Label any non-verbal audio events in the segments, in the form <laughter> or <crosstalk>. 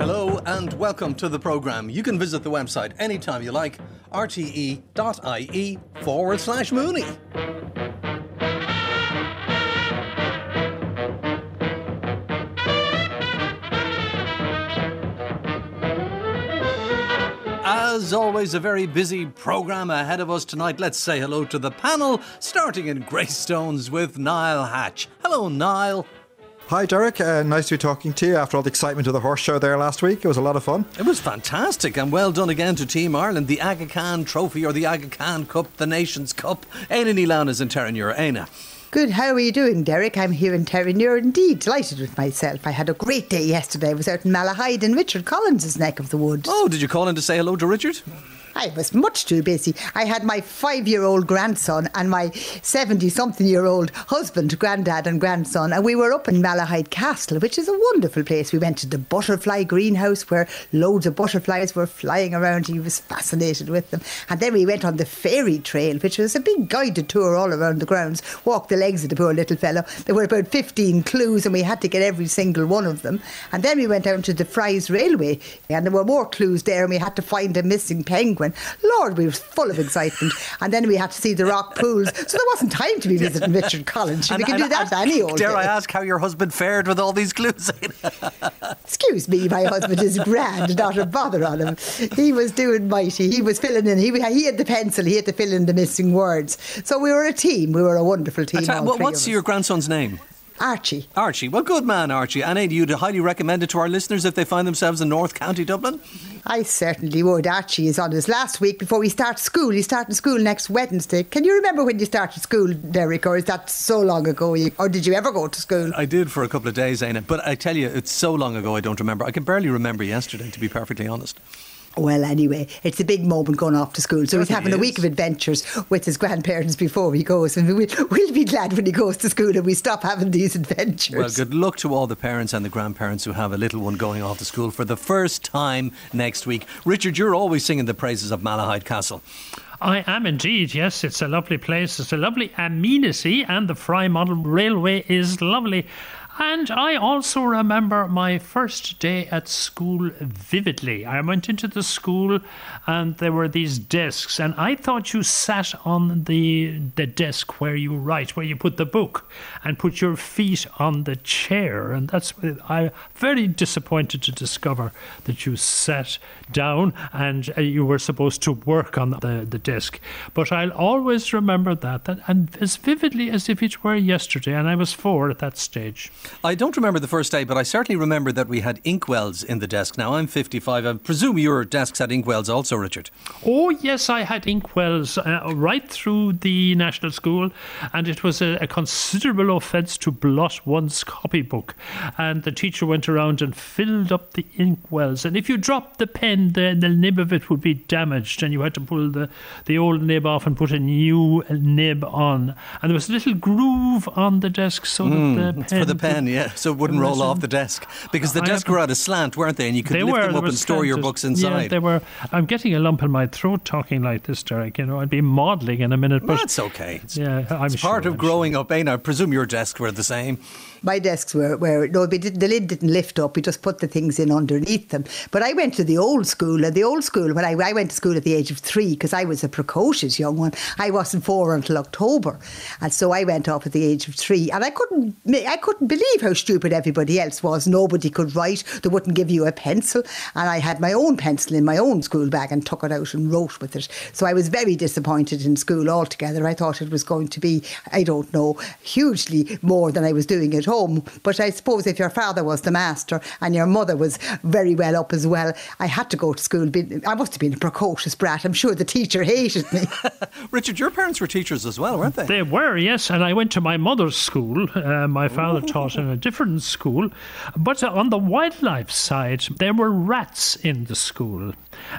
Hello and welcome to the programme. You can visit the website anytime you like, rte.ie forward slash Mooney. As always, a very busy programme ahead of us tonight. Let's say hello to the panel, starting in Greystones with Niall Hatch. Hello, Niall. Hi, Derek. Uh, nice to be talking to you after all the excitement of the horse show there last week. It was a lot of fun. It was fantastic, and well done again to Team Ireland. The Aga Khan Trophy or the Aga Khan Cup, the Nations Cup. Éanna Ní Lamhna is in Terenure. Éanna. Good. How are you doing, Derek? I'm here in Terenure. Indeed, delighted with myself. I had a great day yesterday. I was out in Malahide in Richard Collins' neck of the woods. Oh, did you call in to say hello to Richard? I was much too busy. I had my five year old grandson and my 70 something year old husband, granddad, and grandson, and we were up in Malahide Castle, which is a wonderful place. We went to the butterfly greenhouse where loads of butterflies were flying around. He was fascinated with them. And then we went on the fairy trail, which was a big guided tour all around the grounds. Walked the legs of the poor little fellow. There were about 15 clues, and we had to get every single one of them. And then we went down to the Fry's Railway, and there were more clues there, and we had to find a missing penguin. Lord, we were full of excitement. And then we had to see the rock pools. So there wasn't time to be visiting Richard Collins. we can do that any old Dare day. I ask how your husband fared with all these clues? <laughs> Excuse me, my husband is grand, not a bother on him. He was doing mighty. He was filling in. He, he had the pencil. He had to fill in the missing words. So we were a team. We were a wonderful team. Tell- all what- three what's your grandson's name? Archie? Archie. Well, good man, Archie. And Éanna, you'd highly recommend it to our listeners if they find themselves in North County Dublin? I certainly would. Archie is on his last week before we starts school. He's starting school next Wednesday. Can you remember when you started school, Derek, or is that so long ago? Or did you ever go to school? I did for a couple of days, Éanna. But I tell you, it's so long ago I don't remember. I can barely remember yesterday, to be perfectly honest. Well, anyway, it's a big moment going off to school. So he's Certainly having a week of adventures with his grandparents before he goes. And we'll, we'll be glad when he goes to school and we stop having these adventures. Well, good luck to all the parents and the grandparents who have a little one going off to school for the first time next week. Richard, you're always singing the praises of Malahide Castle. I am indeed, yes. It's a lovely place. It's a lovely amenity, and the Fry Model Railway is lovely. And I also remember my first day at school vividly. I went into the school and there were these desks, and I thought you sat on the, the desk where you write, where you put the book, and put your feet on the chair. And that's I'm very disappointed to discover that you sat down and uh, you were supposed to work on the, the desk. But I'll always remember that, that, and as vividly as if it were yesterday, and I was four at that stage. I don't remember the first day, but I certainly remember that we had inkwells in the desk. Now, I'm 55. I presume your desks had inkwells also, Richard. Oh, yes, I had inkwells uh, right through the national school, and it was a, a considerable offence to blot one's copybook. And the teacher went around and filled up the inkwells. And if you dropped the pen, the, the nib of it would be damaged, and you had to pull the, the old nib off and put a new nib on. And there was a little groove on the desk so that the pen. for the pen, yeah, so it wouldn't roll off the desk. Because the I desks were at a slant, weren't they? And you could lift were, them up and store your slanted. books inside. Yeah, they were. I'm getting a lump in my throat talking like this, Derek. You know, I'd be modelling in a minute, but That's okay. It's, yeah, I'm it's part of I'm growing up, eh? Now, I presume your desks were the same. My desks were, were no, the lid didn't lift up. We just put the things in underneath them. But I went to the old school, and the old school when I, I went to school at the age of three because I was a precocious young one. I wasn't four until October, and so I went off at the age of three. And I couldn't, I couldn't believe how stupid everybody else was. Nobody could write. They wouldn't give you a pencil, and I had my own pencil in my own school bag and took it out and wrote with it. So I was very disappointed in school altogether. I thought it was going to be, I don't know, hugely more than I was doing at home. But I suppose if your father was the master and your mother was very well up as well, I had to go to school. I must have been a precocious brat. I'm sure the teacher hated me. <laughs> <laughs> Richard, your parents were teachers as well, weren't they? They were, yes, and I went to my mother's school. Uh, my father taught in a different school. But uh, on the wildlife side, there were rats in the school.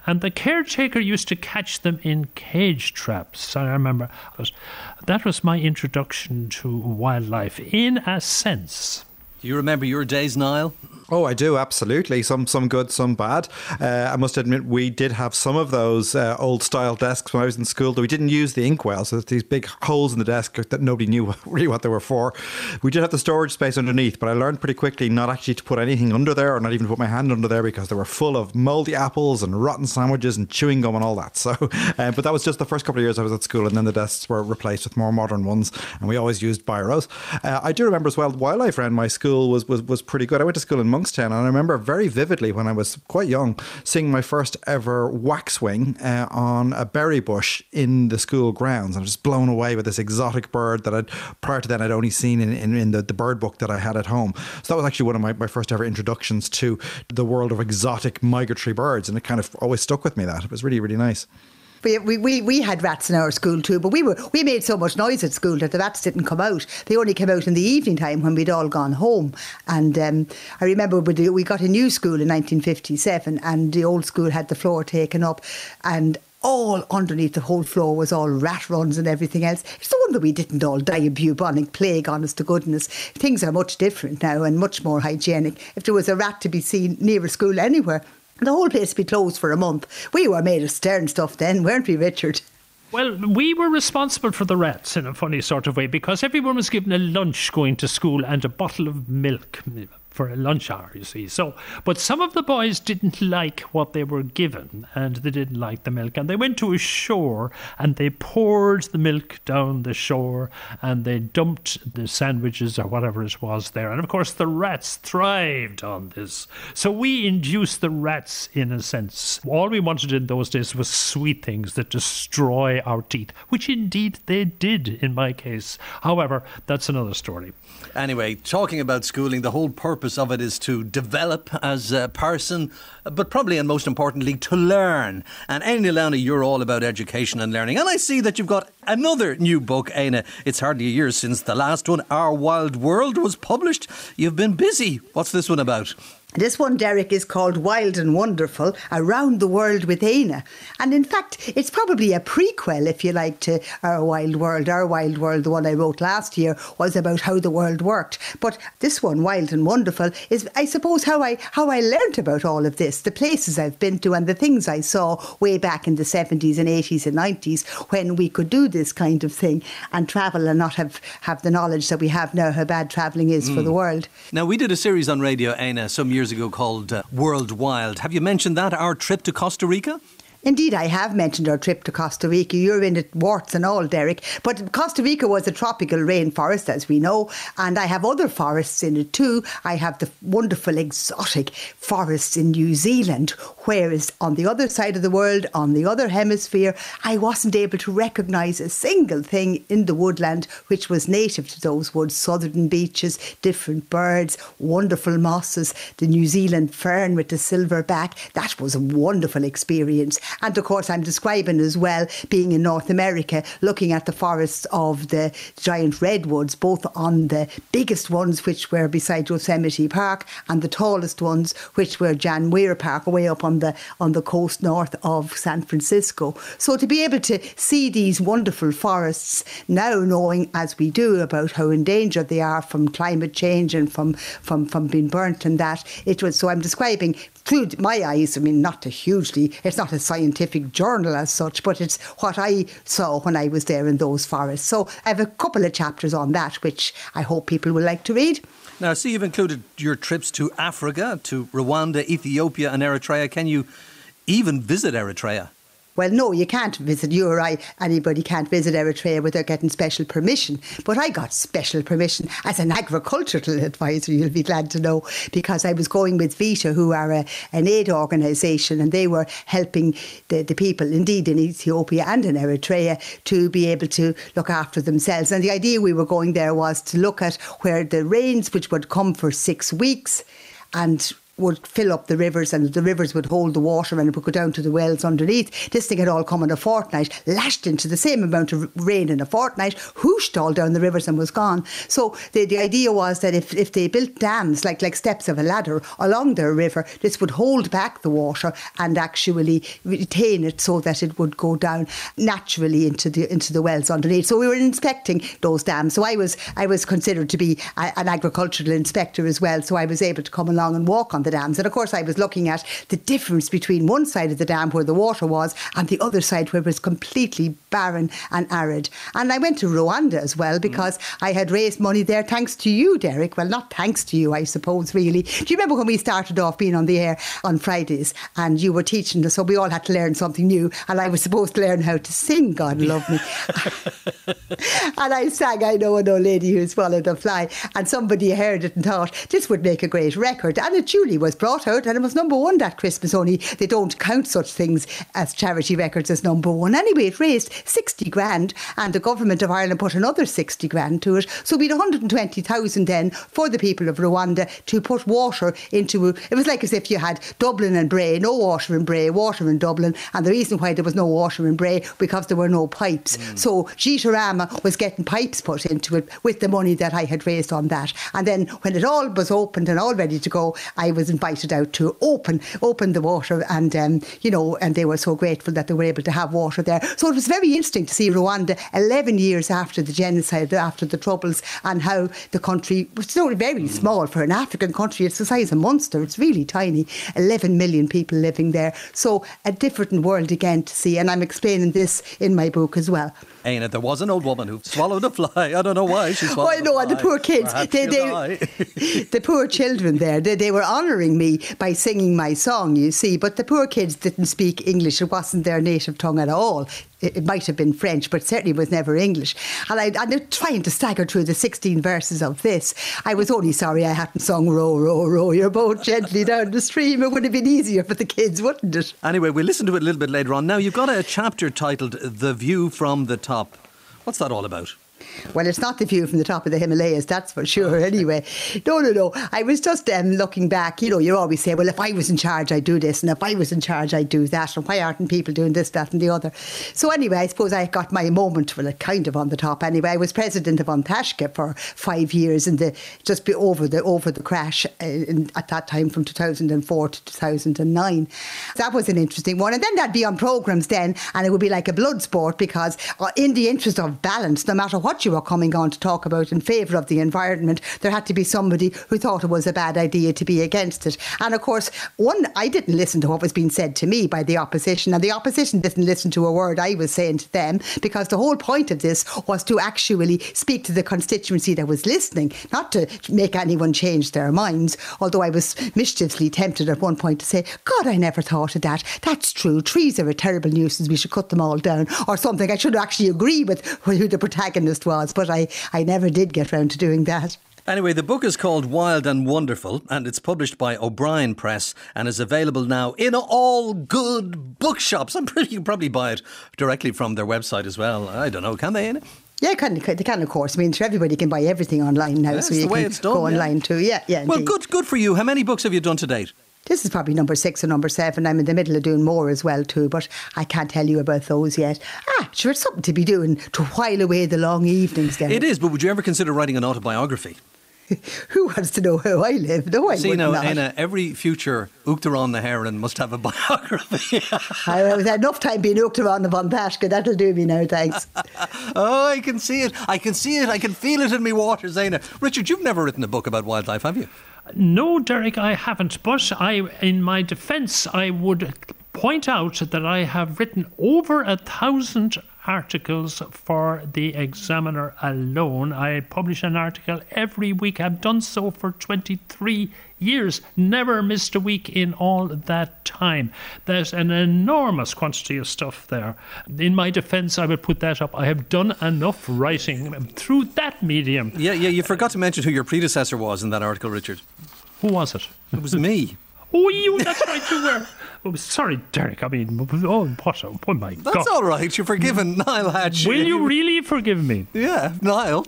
And the caretaker used to catch them in cage traps. I remember But that was my introduction to wildlife, in a sense. Do you remember your days, Niall? Oh, I do absolutely. Some some good, some bad. Uh, I must admit, we did have some of those uh, old style desks when I was in school. Though we didn't use the inkwell, so these big holes in the desk that nobody knew <laughs> really what they were for. We did have the storage space underneath, but I learned pretty quickly not actually to put anything under there, or not even to put my hand under there, because they were full of mouldy apples and rotten sandwiches and chewing gum and all that. <laughs> So, uh, but that was just the first couple of years I was at school, and then the desks were replaced with more modern ones, and we always used biros. Uh, I do remember as well, wildlife around my school was was was pretty good. I went to school in Monkstown, and I remember very vividly when I was quite young seeing my first ever waxwing uh, on a berry bush in the school grounds. I was just blown away with this exotic bird that I'd prior to then I'd only seen in, in, in the, the bird book that I had at home. So that was actually one of my, my first ever introductions to the world of exotic migratory birds, and it kind of always stuck with me. That it was really really nice. We, we, we had rats in our school too, but we were we made so much noise at school that the rats didn't come out. They only came out in the evening time when we'd all gone home. And um, I remember we got a new school in 1957, and the old school had the floor taken up, and all underneath the whole floor was all rat runs and everything else. It's no wonder we didn't all die of bubonic plague, honest to goodness. Things are much different now and much more hygienic. If there was a rat to be seen near a school anywhere, the whole place would be closed for a month. We were made of stern stuff then, weren't we, Richard? Well, we were responsible for the rats in a funny sort of way because everyone was given a lunch going to school and a bottle of milk for a lunch hour, you see. So, but some of the boys didn't like what they were given and they didn't like the milk. And they went to a shore and they poured the milk down the shore and they dumped the sandwiches or whatever it was there. And of course, the rats thrived on this. So we induced the rats in a sense. All we wanted in those days was sweet things that destroy our teeth, which indeed they did in my case. However, that's another story. Anyway, talking about schooling, the whole purpose of it is to develop as a person, but probably and most importantly, to learn. And Éanna Ní Lamhna, you're all about education and learning. And I see that you've got another new book, Éanna. It's hardly a year since the last one, Our Wild World, was published. You've been busy. What's this one about? This one, Derek, is called Wild and Wonderful Around the World with Éanna. And in fact, it's probably a prequel, if you like, to Our Wild World. Our Wild World, the one I wrote last year, was about how the world worked. But this one, Wild and Wonderful, is, I suppose, how I, how I learnt about all of this, the places I've been to and the things I saw way back in the 70s and 80s and 90s when we could do this kind of thing and travel and not have, have the knowledge that we have now how bad travelling is mm. for the world. Now, we did a series on Radio Éanna some years years ago called uh, World Wild. Have you mentioned that, our trip to Costa Rica? Indeed, I have mentioned our trip to Costa Rica. You're in it, warts and all, Derek. But Costa Rica was a tropical rainforest, as we know, and I have other forests in it too. I have the wonderful exotic forests in New Zealand, whereas on the other side of the world, on the other hemisphere, I wasn't able to recognise a single thing in the woodland which was native to those woods. Southern beeches, different birds, wonderful mosses, the New Zealand fern with the silver back. That was a wonderful experience. And of course, I'm describing as well being in North America, looking at the forests of the giant redwoods, both on the biggest ones, which were beside Yosemite Park, and the tallest ones, which were John Muir Park, way up on the on the coast north of San Francisco. So to be able to see these wonderful forests now, knowing as we do about how endangered they are from climate change and from from from being burnt and that, it was so I'm describing through my eyes, I mean, not a hugely, it's not a scientific journal as such, but it's what I saw when I was there in those forests. So I have a couple of chapters on that, which I hope people will like to read. Now, I see you've included your trips to Africa, to Rwanda, Ethiopia, and Eritrea. Can you even visit Eritrea? Well, no, you can't visit you or I. Anybody can't visit Eritrea without getting special permission. But I got special permission as an agricultural <laughs> advisor, you'll be glad to know, because I was going with VITA, who are a, an aid organisation, and they were helping the, the people, indeed in Ethiopia and in Eritrea, to be able to look after themselves. And the idea we were going there was to look at where the rains, which would come for six weeks, and would fill up the rivers and the rivers would hold the water and it would go down to the wells underneath. This thing had all come in a fortnight, lashed into the same amount of rain in a fortnight, whooshed all down the rivers and was gone. So the, the idea was that if, if they built dams like, like steps of a ladder along their river, this would hold back the water and actually retain it so that it would go down naturally into the into the wells underneath. So we were inspecting those dams. So I was I was considered to be a, an agricultural inspector as well. So I was able to come along and walk on the dams. And of course, I was looking at the difference between one side of the dam where the water was and the other side where it was completely barren and arid. And I went to Rwanda as well because mm. I had raised money there thanks to you, Derek. Well, not thanks to you, I suppose, really. Do you remember when we started off being on the air on Fridays and you were teaching us, so we all had to learn something new, and I was supposed to learn how to sing, God love me. <laughs> and I sang, I know an old lady who swallowed a fly, and somebody heard it and thought, this would make a great record. And it was brought out, and it was number one that Christmas, only they don't count such things as charity records as number one. Anyway, it raised 60 grand, and the government of Ireland put another 60 grand to it. So we had 120,000 then for the people of Rwanda to put water into it It was like as if you had Dublin and Bray, no water in Bray, water in Dublin, and the reason why there was no water in Bray because there were no pipes. Mm. So Gitarama was getting pipes put into it with the money that I had raised on that. And then when it all was opened and all ready to go, I was invited out to open open the water, and um, you know, and they were so grateful that they were able to have water there. So it was very interesting to see Rwanda 11 years after the genocide, after the troubles, and how the country was still very mm. small for an African country. It's the size of Munster. It's really tiny. 11 million people living there. So a different world again to see. And I'm explaining this in my book as well. Ain't it? There was an old woman who swallowed a fly. I don't know why she swallowed. I know, and the poor kids, they, they, <laughs> the poor children there, they, they were honouring me by singing my song. You see, but the poor kids didn't speak English. It wasn't their native tongue at all it, might have been French, but certainly was never English. And I, I'm trying to stagger through the 16 verses of this. I was only sorry I hadn't sung Row, Row, Row your boat gently down the stream. It would have been easier for the kids, wouldn't it? Anyway, we'll listen to it a little bit later on. Now, you've got a chapter titled The View from the Top. What's that all about? Well, it's not the view from the top of the Himalayas, that's for sure, <laughs> anyway. No, no, no. I was just um, looking back. You know, you always say, well, if I was in charge, I'd do this, and if I was in charge, I'd do that, and why aren't people doing this, that, and the other? So, anyway, I suppose I got my moment, well, kind of on the top anyway. I was president of An Taisce for five years, and the just be over the over the crash uh, in, at that time from 2004 to 2009. That was an interesting one. And then that'd be on programmes then, and it would be like a blood sport because, uh, in the interest of balance, no matter what you were coming on to talk about in favour of the environment, there had to be somebody who thought it was a bad idea to be against it. And of course, one, I didn't listen to what was being said to me by the opposition, and the opposition didn't listen to a word I was saying to them because the whole point of this was to actually speak to the constituency that was listening, not to make anyone change their minds. Although I was mischievously tempted at one point to say, God, I never thought of that. That's true. Trees are a terrible nuisance. We should cut them all down, or something. I should actually agree with who the protagonist was, but I, I never did get round to doing that. Anyway, the book is called Wild and Wonderful and it's published by O'Brien Press and is available now in all good bookshops. I'm pretty you can probably buy it directly from their website as well. I don't know, can they? Yeah, can, they can, of course. I mean, everybody can buy everything online now, That's so you can done, go online too. Yeah, yeah. Well, good, good for you. How many books have you done to date? This is probably number six or number seven. I'm in the middle of doing more as well too, but I can't tell you about those yet. Ah, sure, it's something to be doing to while away the long evenings. It is. But would you ever consider writing an autobiography? <laughs> Who wants to know how I live? No, I See, now, Éanna, every future Uachtarán na hÉireann must have a <laughs> biography. I have enough time being Uachtaráin of An Taisce. That'll do me now, thanks. <laughs> oh, I can see it. I can see it. I can feel it in me waters, Éanna. Richard, you've never written a book about wildlife, have you? No, Derek, I haven't. But I, in my defence, I would point out that I have written over a thousand articles for the Examiner alone. I publish an article every week. I've done so for 23 years, never missed a week in all that time. There's an enormous quantity of stuff there. In my defense, I would put that up. I have done enough writing through that medium. Yeah, yeah, you forgot to mention who your predecessor was in that article, Richard. Who was it? It was me. Oh, you, that's right, you were. <laughs> Oh, sorry, Derek. I mean, oh, what? Oh my That's God. all right. You're forgiven, <laughs> Niall Hatch. Will you really forgive me? Yeah, Niall.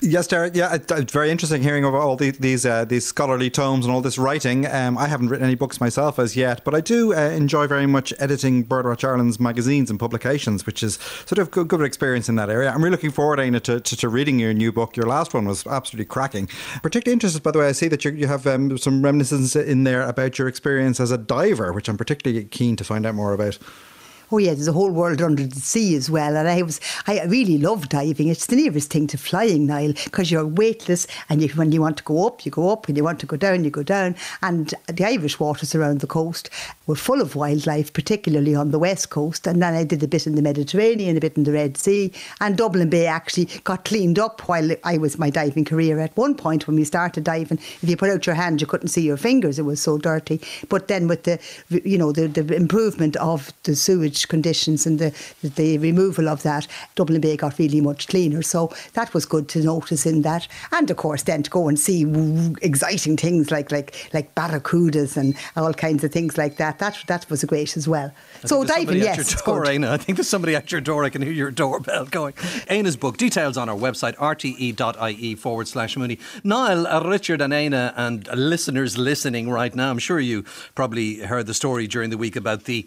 Yes, Derek. Yeah, it- it's very interesting hearing about all the, these uh, these scholarly tomes and all this writing. Um, I haven't written any books myself as yet, but I do uh, enjoy very much editing Birdwatch Ireland's magazines and publications, which is sort of good, good experience in that area. I'm really looking forward, Éanna, to, to, to reading your new book. Your last one was absolutely cracking. Particularly interested, by the way, I see that you, you have um, some reminiscences in there about your experience as a diver, which I'm particularly keen to find out more about. Oh yeah, there's a whole world under the sea as well, and I was I really love diving. It's the nearest thing to flying, Niall, because you're weightless, and you, when you want to go up, you go up. When you want to go down, you go down. And the Irish waters around the coast were full of wildlife, particularly on the west coast. And then I did a bit in the Mediterranean, a bit in the Red Sea, and Dublin Bay actually got cleaned up while I was my diving career. At one point, when we started diving, if you put out your hand, you couldn't see your fingers; it was so dirty. But then with the you know the, the improvement of the sewage conditions and the, the removal of that, Dublin Bay got really much cleaner. So that was good to notice in that. And of course, then to go and see exciting things like like like barracudas and all kinds of things like that. That that was great as well. I so diving, yes, at your door, good. Éanna. I think there's somebody at your door. I can hear your doorbell going. Éanna's book, details on our website, rte.ie forward slash Mooney. Niall, uh, Richard, and Éanna, and listeners listening right now, I'm sure you probably heard the story during the week about the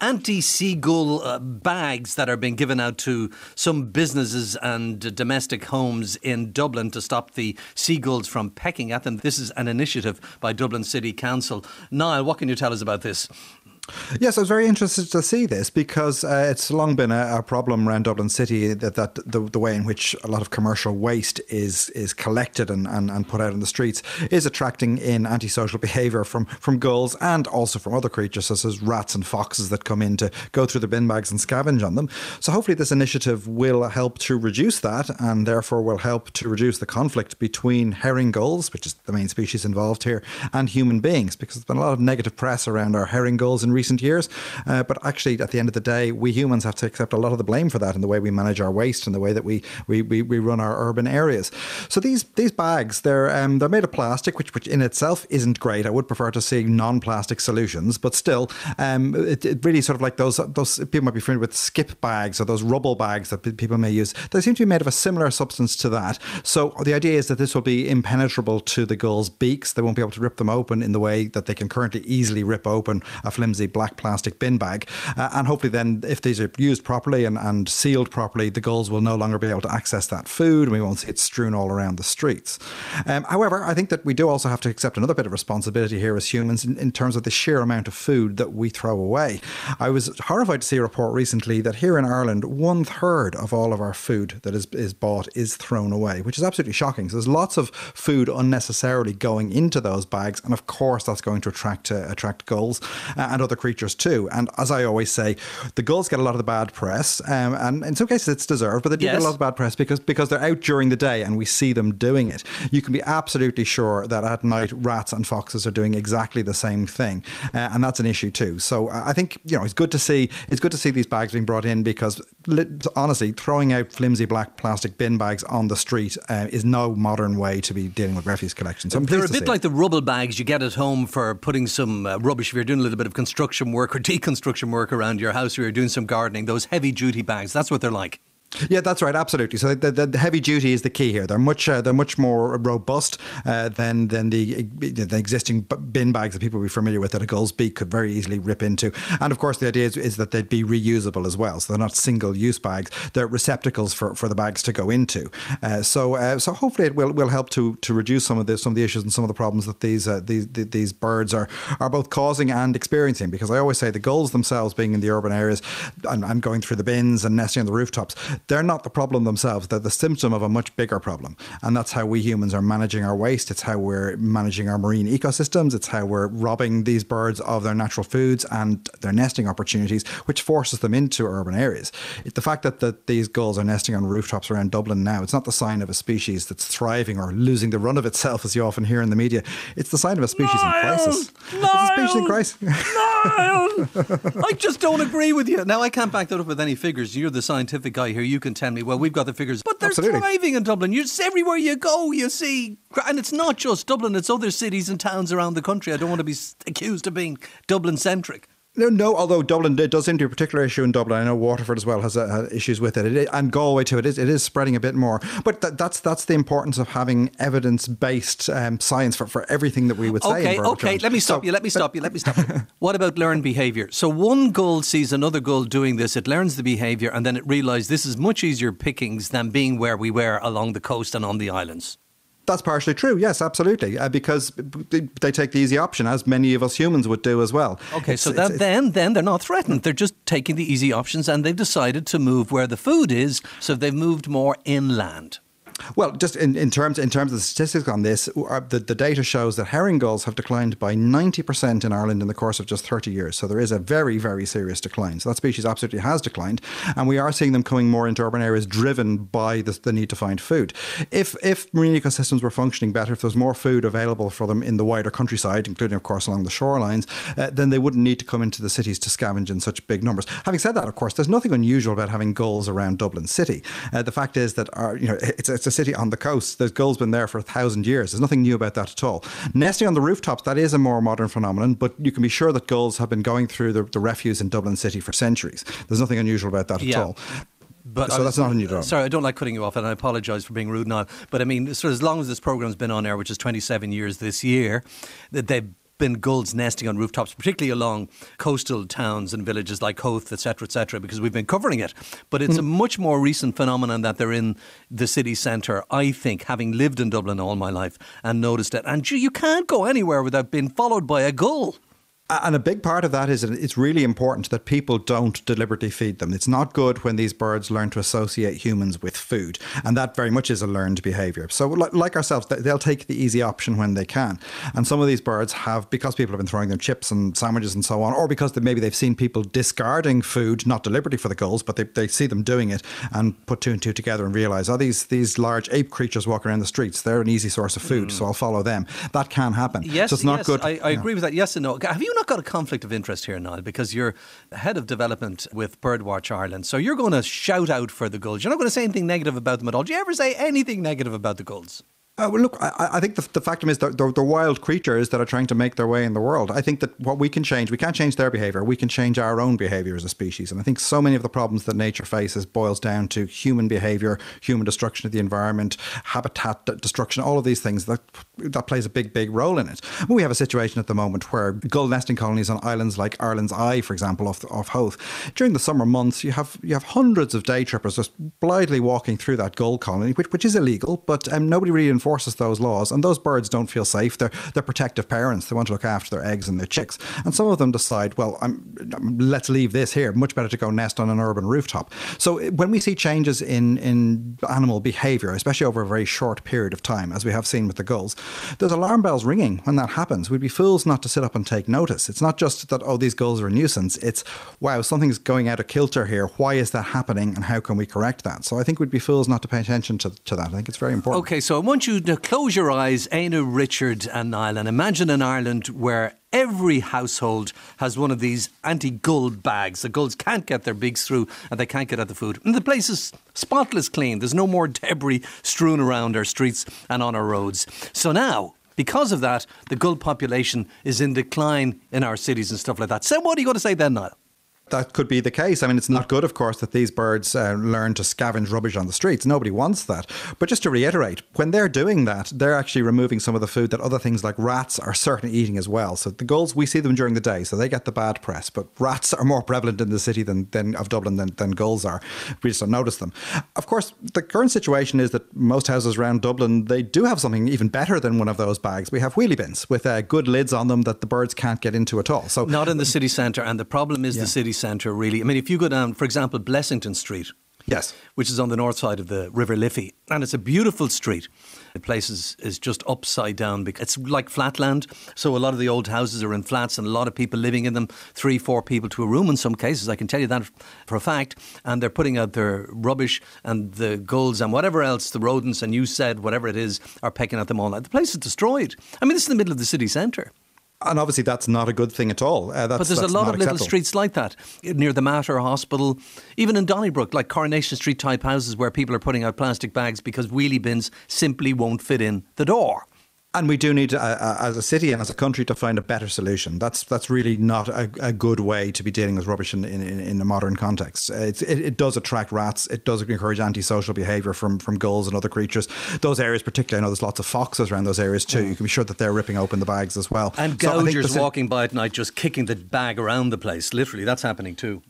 anti seagull uh, bags that are being given out to some businesses and domestic homes in Dublin to stop the seagulls from pecking at them. This is an initiative by Dublin City Council. Niall, what can you tell us about this? Yes, I was very interested to see this because uh, it's long been a, a problem around Dublin City that, that the, the way in which a lot of commercial waste is is collected and, and, and put out in the streets is attracting in antisocial behaviour from, from gulls and also from other creatures such as rats and foxes that come in to go through the bin bags and scavenge on them. So hopefully this initiative will help to reduce that and therefore will help to reduce the conflict between herring gulls, which is the main species involved here, and human beings because there's been a lot of negative press around our herring gulls in recent years. Uh, but actually, at the end of the day, we humans have to accept a lot of the blame for that in the way we manage our waste and the way that we we, we, we run our urban areas. So these these bags, they're um, they're made of plastic, which which in itself isn't great. I would prefer to see non-plastic solutions, but still, um, it, it really sort of like those those people might be familiar with skip bags or those rubble bags that people may use. They seem to be made of a similar substance to that. So the idea is that this will be impenetrable to the gulls' beaks. They won't be able to rip them open in the way that they can currently easily rip open a flimsy black plastic bin bag. Uh, and hopefully, then, if these are used properly and, and sealed properly, the gulls will no longer be able to access that food and we won't see it strewn all around the streets. Um, however, I think that we do also have to accept another bit of responsibility here as humans in, in terms of the sheer amount of food that we throw away. I was horrified to see a report recently that here in Ireland, one third of all of our food that is, is bought is thrown away, which is absolutely shocking. So there's lots of food unnecessarily going into those bags, and of course that's going to attract uh, attract gulls uh, and other creatures too. And as I always say, the gulls get a lot of the bad press, um, and in some cases it's deserved, but they do get a lot of bad press because because they're out during the day and we see them doing it. You can be absolutely sure that at night rats and foxes are doing exactly the same thing, uh, and that's an issue too. So I think you know it's good to see it's good to see these bags being brought in because honestly, throwing out flimsy black plastic bin bags on the street uh, is no modern way to be dealing with refuse collection. So I'm They're a bit like it. the rubble bags you get at home for putting some uh, rubbish if you're doing a little bit of construction work or <laughs> deconstruction work around your house or you're doing some gardening. Those heavy duty bags, that's what they're like. Yeah, that's right. Absolutely. So the, the, the heavy duty is the key here. They're much uh, they're much more robust uh, than than the the existing bin bags that people will be familiar with that a gull's beak could very easily rip into. And of course, the idea is, is that they'd be reusable as well. So they're not single use bags. They're receptacles for, for the bags to go into. Uh, so uh, so hopefully it will, will help to to reduce some of the some of the issues and some of the problems that these uh, these these birds are are both causing and experiencing. Because I always say the gulls themselves being in the urban areas and, and going through the bins and nesting on the rooftops, they're not the problem themselves. They're the symptom of a much bigger problem. And that's how we humans are managing our waste. It's how we're managing our marine ecosystems. It's how we're robbing these birds of their natural foods and their nesting opportunities, which forces them into urban areas. The fact that, that these gulls are nesting on rooftops around Dublin now, it's not the sign of a species that's thriving or losing the run of itself, as you often hear in the media. It's the sign of a species in crisis. It's a species in crisis. Niall! <laughs> I just don't agree with you. Now, I can't back that up with any figures. You're the scientific guy here. You can tell me, well, we've got the figures. But they're Absolutely. thriving in Dublin. You everywhere you go, you see. And it's not just Dublin, it's other cities and towns around the country. I don't want to be accused of being Dublin centric. No, no. Although Dublin it does seem to be a particular issue in Dublin. I know Waterford as well has uh, issues with it. it is, and Galway too. It is it is spreading a bit more. But th- that's that's the importance of having evidence based um, science for, for everything that we would say. Okay, okay. Let me stop so, you. Let me stop you. Let me stop you. what about learned behaviour? So one gull sees another gull doing this. It learns the behaviour, and then it realises this is much easier pickings than being where we were along the coast and on the islands. That's partially true. Yes, absolutely, uh, because they take the easy option, as many of us humans would do as well. Okay, it's, so that, it's, then then they're not threatened. They're just taking the easy options, and they've decided to move where the food is. So they've moved more inland. Well, just in, in terms in terms of the statistics on this, uh, the, the data shows that herring gulls have declined by 90% in Ireland in the course of just 30 years. So there is a very, very serious decline. So that species absolutely has declined. And we are seeing them coming more into urban areas driven by the, the need to find food. If, if marine ecosystems were functioning better, if there was more food available for them in the wider countryside, including, of course, along the shorelines, uh, then they wouldn't need to come into the cities to scavenge in such big numbers. Having said that, of course, there's nothing unusual about having gulls around Dublin City. Uh, the fact is that our, you know, it's, it's a city on the coast. The gull's been there for a thousand years. There's nothing new about that at all. Nesting on the rooftops, that is a more modern phenomenon, but you can be sure that gulls have been going through the, the refuse in Dublin City for centuries. There's nothing unusual about that yeah. at all. But so was, that's not a new job. Sorry, I don't like cutting you off, and I apologise for being rude now. But I mean, sort of as long as this program's been on air, which is 27 years this year, that they've been gulls nesting on rooftops, particularly along coastal towns and villages like Howth, etc., etc., because we've been covering it. But it's mm. a much more recent phenomenon that they're in the city centre, I think, having lived in Dublin all my life and noticed it. And you can't go anywhere without being followed by a gull. And a big part of that is it's really important that people don't deliberately feed them. It's not good when these birds learn to associate humans with food. And that very much is a learned behavior. So, like ourselves, they'll take the easy option when they can. And some of these birds have, because people have been throwing them chips and sandwiches and so on, or because they, maybe they've seen people discarding food, not deliberately for the gulls, but they, they see them doing it and put two and two together and realize, oh, these, these large ape creatures walking around the streets, they're an easy source of food, mm. so I'll follow them. That can happen. Yes, so it's not yes, good. I, I agree with that. Yes and no. Have you not got a conflict of interest here, Niall, because you're head of development with Birdwatch Ireland. So you're going to shout out for the gulls. You're not going to say anything negative about them at all. Do you ever say anything negative about the gulls? Uh, well, look, I, I think the, the fact is that they're, they're, wild creatures that are trying to make their way in the world. I think that what we can change, we can't change their behavior. We can change our own behavior as a species. And I think so many of the problems that nature faces boils down to human behavior, human destruction of the environment, habitat destruction, all of these things that that plays a big, big role in it. we have a situation at the moment where gull nesting colonies on islands like Ireland's Eye, for example, off, off Howth, during the summer months, you have you have hundreds of day trippers just blithely walking through that gull colony, which, which is illegal, but um, nobody really those laws. And those birds don't feel safe. They're, they're protective parents. They want to look after their eggs and their chicks. And some of them decide, well, I'm, let's leave this here. Much better to go nest on an urban rooftop. So eh, when we see changes in, in animal behavior, especially over a very short period of time, as we have seen with the gulls, there's alarm bells ringing when that happens. We'd be fools not to sit up and take notice. It's not just that, oh, these gulls are a nuisance. It's, wow, something's going out of kilter here. Why is that happening and how can we correct that? So I think we'd be fools not to pay attention to, to that. I think it's very important. Okay, so I want you to close your eyes, Éanna, Richard, and Niall, and imagine an Ireland where every household has one of these anti gull bags. The gulls can't get their beaks through and they can't get at the food. And the place is spotless clean. There's no more debris strewn around our streets and on our roads. So now, because of that, the gull population is in decline in our cities and stuff like that. So, what are you going to say then, Niall? That could be the case. I mean, it's not good, of course, that these birds uh, learn to scavenge rubbish on the streets. Nobody wants that. But just to reiterate, when they're doing that, they're actually removing some of the food that other things like rats are certainly eating as well. So the gulls, we see them during the day, so they get the bad press. But rats are more prevalent in the city than, than of Dublin than, than gulls are. We just don't notice them. Of course, the current situation is that most houses around Dublin, they do have something even better than one of those bags. We have wheelie bins with uh, good lids on them that the birds can't get into at all. So Not in the city centre. And the problem is yeah. the city centre, really. I mean, if you go down, for example, Blessington Street, Yes. Which is on the north side of the River Liffey. And it's a beautiful street. The place is, is just upside down. Because it's like flatland. So a lot of the old houses are in flats and a lot of people living in them, three, four people to a room in some cases. I can tell you that for a fact. And they're putting out their rubbish and the gulls and whatever else, the rodents and you said, whatever it is, are pecking at them all. Night. The place is destroyed. I mean, this is in the middle of the city centre. And obviously, that's not a good thing at all. Uh, but there's a lot of little streets like that near the Mater Hospital, even in Donnybrook, like Coronation Street type houses where people are putting out plastic bags because wheelie bins simply won't fit in the door. And we do need, uh, uh, as a city and as a country, to find a better solution. That's that's really not a, a good way to be dealing with rubbish in, in, in a modern context. It, it, does attract rats. It does encourage antisocial behaviour from, from gulls and other creatures. Those areas, particularly, I know there's lots of foxes around those areas too. You can be sure that they're ripping open the bags as well. And so gougers walking by at night, just kicking the bag around the place. Literally, that's happening too.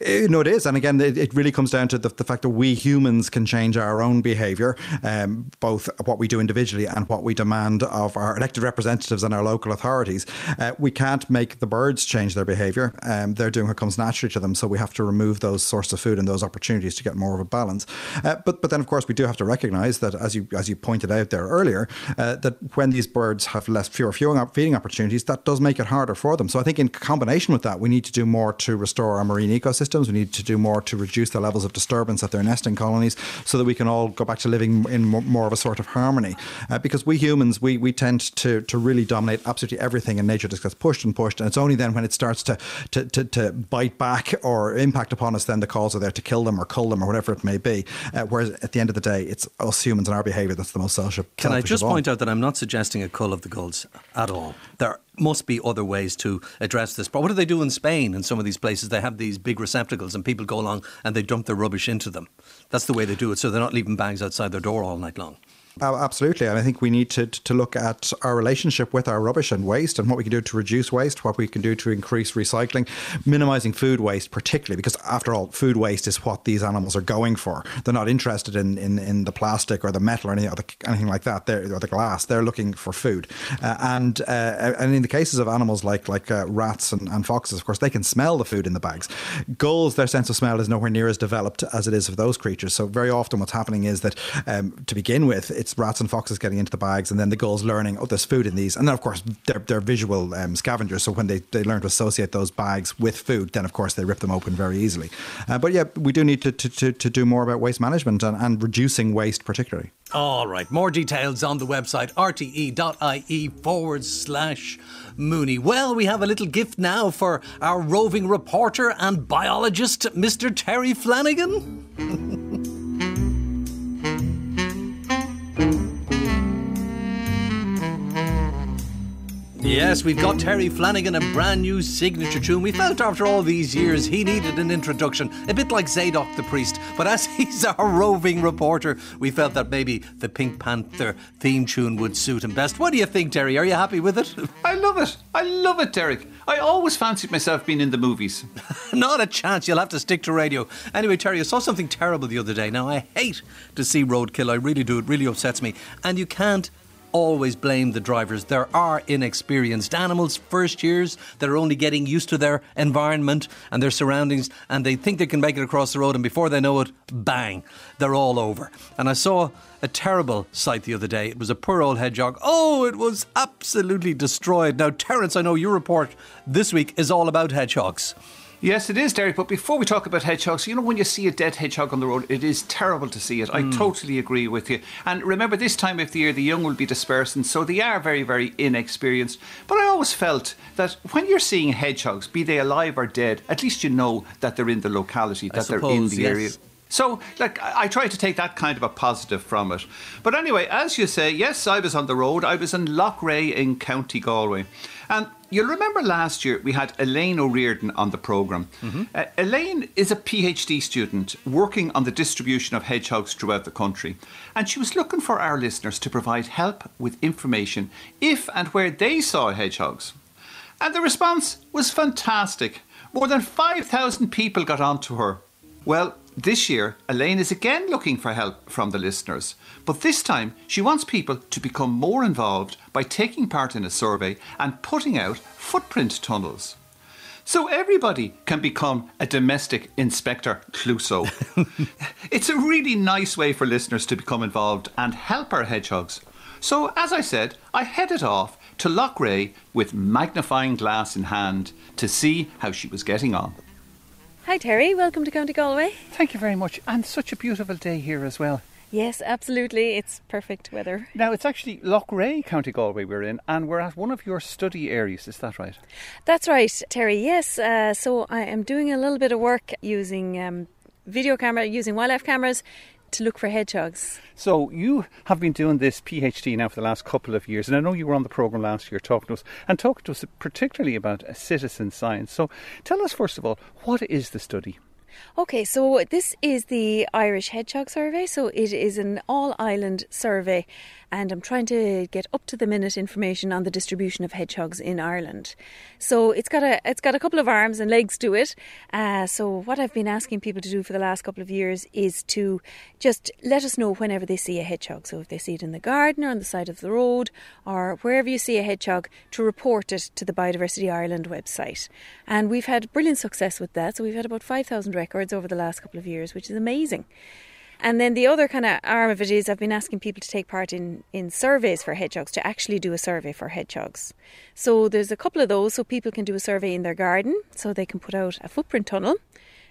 Eh, no, it is. And again, it, it really comes down to the, the, fact that we humans can change our own behaviour, um, both what we do individually and what we demand of our elected representatives and our local authorities. Uh, we can't make the birds change their behaviour. Um, they're doing what comes naturally to them. So we have to remove those sources of food and those opportunities to get more of a balance. Uh, but but then, of course, we do have to recognise that, as you as you pointed out there earlier, uh, that when these birds have less fewer feeding opportunities, that does make it harder for them. So I think in combination with that, we need to do more to restore our marine ecosystem systems. We need to do more to reduce the levels of disturbance at their nesting colonies so that we can all go back to living in more of a sort of harmony. Uh, because we humans, we, we tend to, to really dominate absolutely everything and nature just gets pushed and pushed. And it's only then when it starts to, to, to, to bite back or impact upon us, then the calls are there to kill them or cull them or whatever it may be. Uh, whereas at the end of the day, it's us humans and our behaviour that's the most selfish. Can I just point out that I'm not suggesting a cull of the gulls at all. There must be other ways to address this. But what do they do in Spain in some of these places? They have these big receptacles and people go along and they dump their rubbish into them. That's the way they do it. So they're not leaving bags outside their door all night long. Absolutely. And I think we need to, to look at our relationship with our rubbish and waste and what we can do to reduce waste, what we can do to increase recycling, minimizing food waste, particularly because, after all, food waste is what these animals are going for. They're not interested in, in, in the plastic or the metal or anything, anything like that, They're, or the glass. They're looking for food. Uh, and uh, and in the cases of animals like, like uh, rats and, and foxes, of course, they can smell the food in the bags. Gulls, their sense of smell is nowhere near as developed as it is of those creatures. So, very often, what's happening is that um, to begin with, it's it's rats and foxes getting into the bags, and then the gulls learning, oh, there's food in these. And then, of course, they're, they're visual um, scavengers. So when they, they learn to associate those bags with food, then, of course, they rip them open very easily. Uh, but yeah, we do need to, to, to, to do more about waste management and, and reducing waste, particularly. All right. More details on the website rte.ie forward slash Mooney. Well, we have a little gift now for our roving reporter and biologist, Mr. Terry Flanagan. <laughs> Yes, we've got Terry Flanagan, a brand new signature tune. We felt after all these years he needed an introduction, a bit like Zadok the priest. But as <laughs> he's our roving reporter, we felt that maybe the Pink Panther theme tune would suit him best. What do you think, Terry? Are you happy with it? <laughs> I love it. I love it, Derek. I always fancied myself being in the movies. <laughs> Not a chance. You'll have to stick to radio. Anyway, Terry, I saw something terrible the other day. Now, I hate to see roadkill. I really do. It really upsets me. And you can't always blame the drivers. There are inexperienced animals, first years, that are only getting used to their environment and their surroundings, and they think they can make it across the road, and before they know it, bang, they're all over. And I saw a terrible sight the other day. It was a poor old hedgehog. Oh, it was absolutely destroyed. Now, Terence, I know your report this week is all about hedgehogs. Yes, it is, Derek. But before we talk about hedgehogs, you know, when you see a dead hedgehog on the road, it is terrible to see it. Mm. I totally agree with you. And remember, this time of the year, the young will be dispersing, so they are very, very inexperienced. But I always felt that when you're seeing hedgehogs, be they alive or dead, at least you know that they're in the locality, that suppose, they're in the yes. area. So, like, I try to take that kind of a positive from it. But anyway, as you say, yes, I was on the road. I was in Loughrea in County Galway. And You'll remember last year we had Elaine O'Riordan on the programme. Mm-hmm. Uh, Elaine is a PhD student working on the distribution of hedgehogs throughout the country, and she was looking for our listeners to provide help with information if and where they saw hedgehogs. And the response was fantastic. More than 5,000 people got on to her. Well, this year, Elaine is again looking for help from the listeners, but this time she wants people to become more involved by taking part in a survey and putting out footprint tunnels. So everybody can become a domestic inspector Clouseau. <laughs> it's a really nice way for listeners to become involved and help our hedgehogs. So, as I said, I headed off to Loughrea with magnifying glass in hand to see how she was getting on. Hi Terry, welcome to County Galway. Thank you very much, and such a beautiful day here as well. Yes, absolutely. It's perfect weather. Now, it's actually Loughrea, County Galway, we're in, and we're at one of your study areas. Is that right? That's right, Terry. Yes. Uh, so I am doing a little bit of work using um, video camera, using wildlife cameras to look for hedgehogs. So you have been doing this PhD now for the last couple of years, and I know you were on the program last year talking to us and talking to us particularly about citizen science. So tell us first of all, what is the study? Okay, so this is the Irish Hedgehog Survey. So it is an all island survey, and I'm trying to get up to the minute information on the distribution of hedgehogs in Ireland. So it's got a it's got a couple of arms and legs to it. Uh, so what I've been asking people to do for the last couple of years is to just let us know whenever they see a hedgehog. So if they see it in the garden or on the side of the road or wherever you see a hedgehog, to report it to the Biodiversity Ireland website. And we've had brilliant success with that. So we've had about five thousand records over the last couple of years, which is amazing. And then the other kind of arm of it is I've been asking people to take part in, in surveys for hedgehogs, to actually do a survey for hedgehogs. So there's a couple of those, so people can do a survey in their garden, so they can put out a footprint tunnel.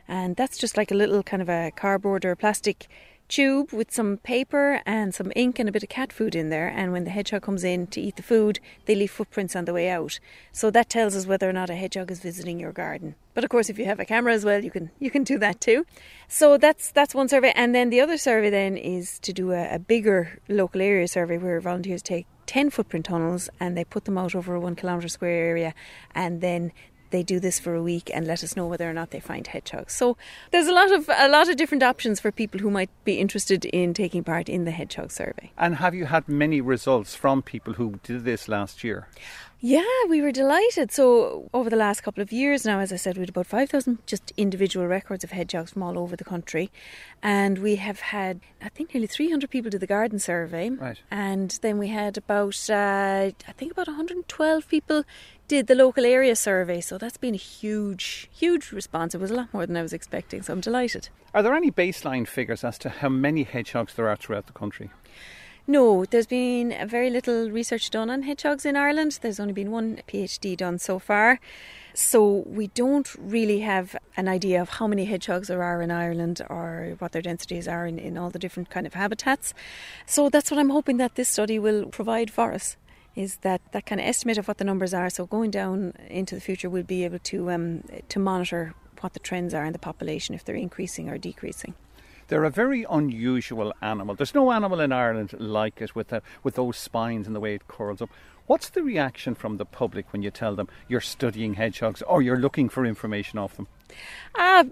And that's just like a little kind of a cardboard or plastic tube with some paper and some ink and a bit of cat food in there. And when the hedgehog comes in to eat the food, they leave footprints on the way out. So that tells us whether or not a hedgehog is visiting your garden. But of course, if you have a camera as well, you can you can do that too. So that's that's one survey, and then the other survey then is to do a, a bigger local area survey where volunteers take 10 footprint tunnels and they put them out over a one kilometre square area and then they do this for a week and let us know whether or not they find hedgehogs. So there's a lot of a lot of different options for people who might be interested in taking part in the hedgehog survey. And have you had many results from people who did this last year? Yeah, we were delighted. So, over the last couple of years now, as I said, we had about 5,000 just individual records of hedgehogs from all over the country. And we have had, I think, nearly 300 people do the garden survey. Right. And then we had about, uh, I think, about 112 people did the local area survey. So, that's been a huge, huge response. It was a lot more than I was expecting. So, I'm delighted. Are there any baseline figures as to how many hedgehogs there are throughout the country? No, there's been very little research done on hedgehogs in Ireland. There's only been one PhD done so far. So we don't really have an idea of how many hedgehogs there are in Ireland or what their densities are in, in all the different kind of habitats. So that's what I'm hoping that this study will provide for us is that that kind of estimate of what the numbers are. So going down into the future, we'll be able to um, to monitor what the trends are in the population if they're increasing or decreasing. They're a very unusual animal. There's no animal in Ireland like it with the, with those spines and the way it curls up. What's the reaction from the public when you tell them you're studying hedgehogs or you're looking for information off them? Uh,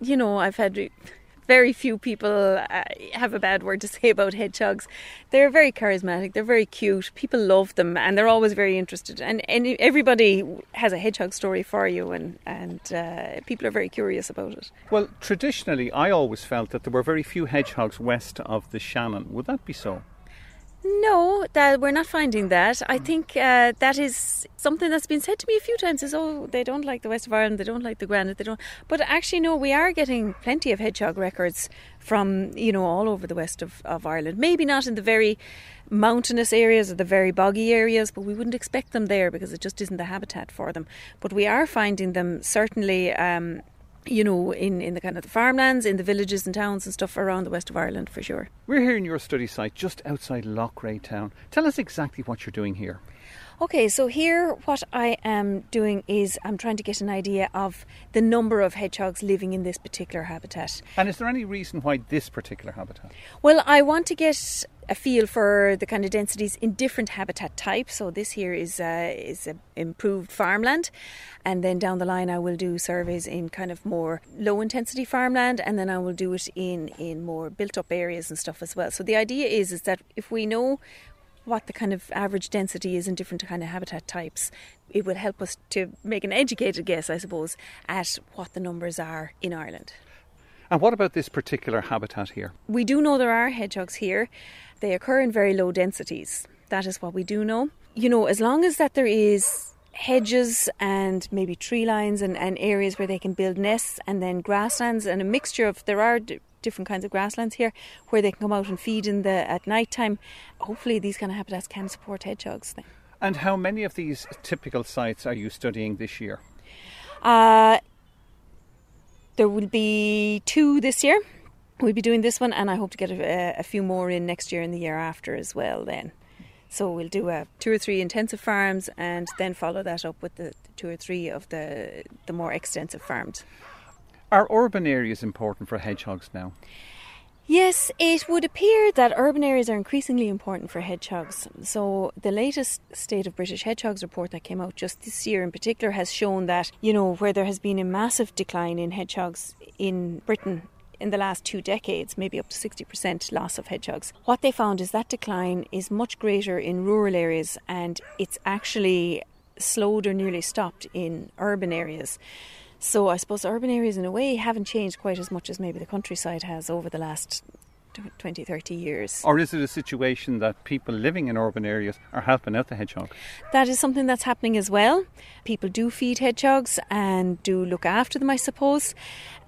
you know, I've had very few people uh, have a bad word to say about hedgehogs. They're very charismatic, they're very cute, people love them, and they're always very interested. And, and everybody has a hedgehog story for you, and, and uh, people are very curious about it. Well, traditionally, I always felt that there were very few hedgehogs west of the Shannon. Would that be so? No, that we're not finding that. I think uh, that is something that's been said to me a few times. Is oh, they don't like the west of Ireland, they don't like the Granite, they don't. But actually, no, we are getting plenty of hedgehog records from you know all over the west of, of Ireland. Maybe not in the very mountainous areas or the very boggy areas, but we wouldn't expect them there because it just isn't the habitat for them. But we are finding them certainly. Um, you know, in, in the kind of the farmlands, in the villages and towns and stuff around the west of Ireland for sure. We're here in your study site just outside Loughrea town. Tell us exactly what you're doing here. Okay, so here what I am doing is I'm trying to get an idea of the number of hedgehogs living in this particular habitat. And is there any reason why this particular habitat? Well, I want to get a feel for the kind of densities in different habitat types. So this here is uh, is a improved farmland, and then down the line I will do surveys in kind of more low intensity farmland, and then I will do it in in more built up areas and stuff as well. So the idea is is that if we know what the kind of average density is in different kind of habitat types, it will help us to make an educated guess, I suppose, at what the numbers are in Ireland. And what about this particular habitat here? We do know there are hedgehogs here. They occur in very low densities. That is what we do know. You know, as long as that there is hedges and maybe tree lines and, and areas where they can build nests and then grasslands and a mixture of there are different kinds of grasslands here where they can come out and feed in the at night time hopefully these kind of habitats can support hedgehogs then. And how many of these typical sites are you studying this year? Uh, there will be two this year. We'll be doing this one, and I hope to get a, a few more in next year and the year after as well. Then, so we'll do a two or three intensive farms, and then follow that up with the, the two or three of the the more extensive farms. Are urban areas important for hedgehogs now? Yes, it would appear that urban areas are increasingly important for hedgehogs. So, the latest State of British Hedgehogs report that came out just this year in particular has shown that, you know, where there has been a massive decline in hedgehogs in Britain in the last two decades, maybe up to 60% loss of hedgehogs. What they found is that decline is much greater in rural areas and it's actually slowed or nearly stopped in urban areas. So I suppose urban areas, in a way, haven't changed quite as much as maybe the countryside has over the last 20, 30 years. Or is it a situation that people living in urban areas are helping out the hedgehog? That is something that's happening as well. People do feed hedgehogs and do look after them, I suppose.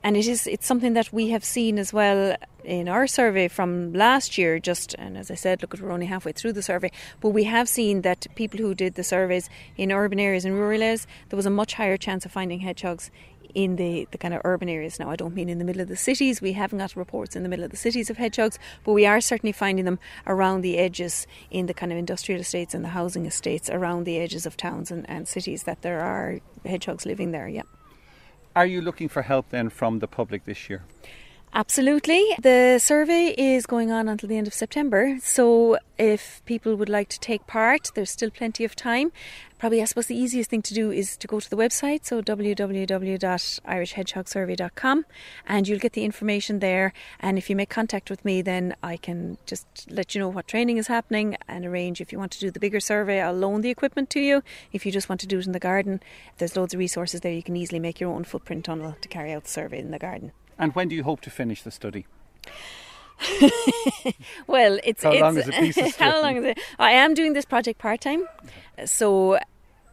And it is it's something that we have seen as well in our survey from last year, just and as I said, look, we're only halfway through the survey, but we have seen that people who did the surveys in urban areas and rural areas, there was a much higher chance of finding hedgehogs in the, the kind of urban areas. Now, I don't mean in the middle of the cities, we haven't got reports in the middle of the cities of hedgehogs, but we are certainly finding them around the edges in the kind of industrial estates and the housing estates around the edges of towns and, and cities that there are hedgehogs living there, yeah. Are you looking for help then from the public this year? Absolutely. The survey is going on until the end of September. So if people would like to take part, there's still plenty of time. Probably, I suppose, the easiest thing to do is to go to the website, so www.irishhedgehogsurvey.com, and you'll get the information there. And if you make contact with me, then I can just let you know what training is happening and arrange if you want to do the bigger survey. I'll loan the equipment to you. If you just want to do it in the garden, there's loads of resources there. You can easily make your own footprint tunnel to carry out the survey in the garden. And when do you hope to finish the study? <laughs> well, it's how it's, long is a piece of <laughs> string? how long is it? I am doing this project part time, so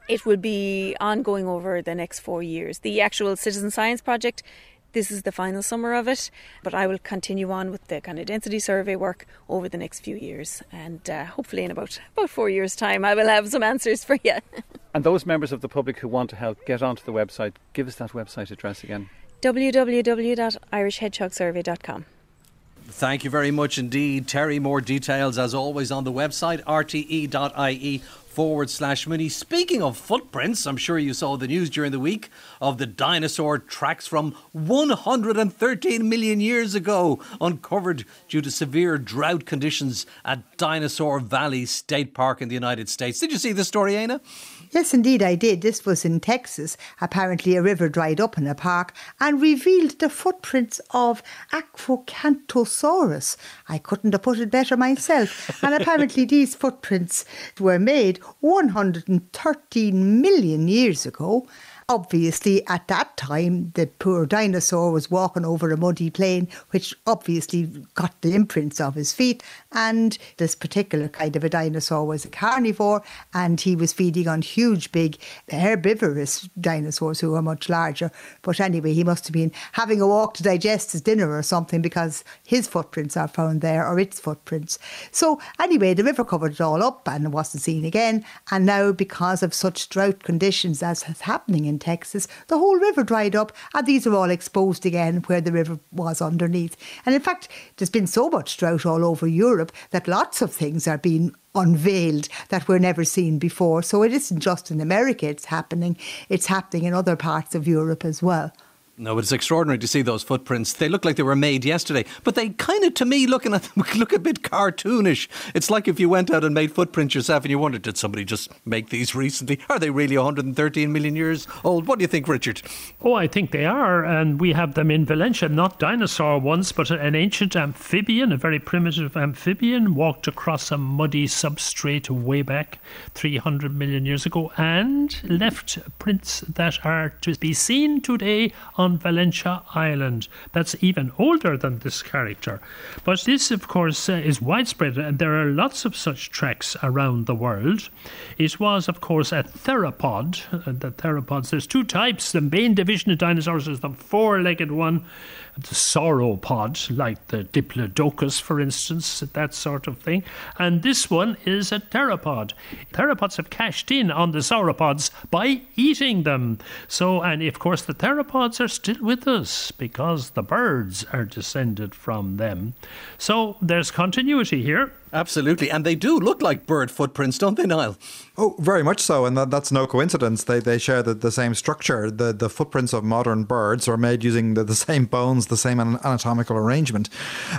it will be ongoing over the next four years. The actual citizen science project. This is the final summer of it, but I will continue on with the kind of density survey work over the next few years, and uh, hopefully in about about four years' time, I will have some answers for you. <laughs> and those members of the public who want to help, get onto the website. Give us that website address again www.irishhedgehogsurvey.com. Thank you very much indeed, Terry. More details, as always, on the website rte.ie forward slash Mooney. Speaking of footprints, I'm sure you saw the news during the week of the dinosaur tracks from 113 million years ago, uncovered due to severe drought conditions at Dinosaur Valley State Park in the United States. Did you see this story, Éanna? Yes, indeed, I did. This was in Texas. Apparently, a river dried up in a park and revealed the footprints of Acrocanthosaurus. I couldn't have put it better myself. and apparently, <laughs> these footprints were made 113 million years ago obviously at that time the poor dinosaur was walking over a muddy plain which obviously got the imprints of his feet and this particular kind of a dinosaur was a carnivore and he was feeding on huge big herbivorous dinosaurs who were much larger. But anyway he must have been having a walk to digest his dinner or something because his footprints are found there or its footprints. So anyway the river covered it all up and it wasn't seen again. And now because of such drought conditions as is happening in Texas, the whole river dried up, and these are all exposed again where the river was underneath. And in fact, there's been so much drought all over Europe that lots of things are being unveiled that were never seen before. So it isn't just in America it's happening, it's happening in other parts of Europe as well. No, but it's extraordinary to see those footprints. They look like they were made yesterday, but they kind of, to me, looking at them, <laughs> look a bit cartoonish. It's like if you went out and made footprints yourself and you wondered, did somebody just make these recently? Are they really 113 million years old? What do you think, Richard? Oh, I think they are, and we have them in Valentia, not dinosaur ones, but an ancient amphibian, a very primitive amphibian, walked across a muddy substrate way back 300 million years ago and left prints that are to be seen today on on Island. That's even older than this character. But this, of course, uh, is widespread, and there are lots of such tracks around the world. It was, of course, a theropod. Uh, the theropods, there's two types. The main division of dinosaurs is the four legged one the sauropod, like the Diplodocus, for instance, that sort of thing. And this one is a theropod. Theropods have cashed in on the sauropods by eating them. So, and of course, the theropods are still with us because the birds are descended from them. So there's continuity here. Absolutely. And they do look like bird footprints, don't they, Niall? Oh, very much so. And that, that's no coincidence. They, they share the, the same structure. The, the footprints of modern birds are made using the, the same bones, the same anatomical arrangement.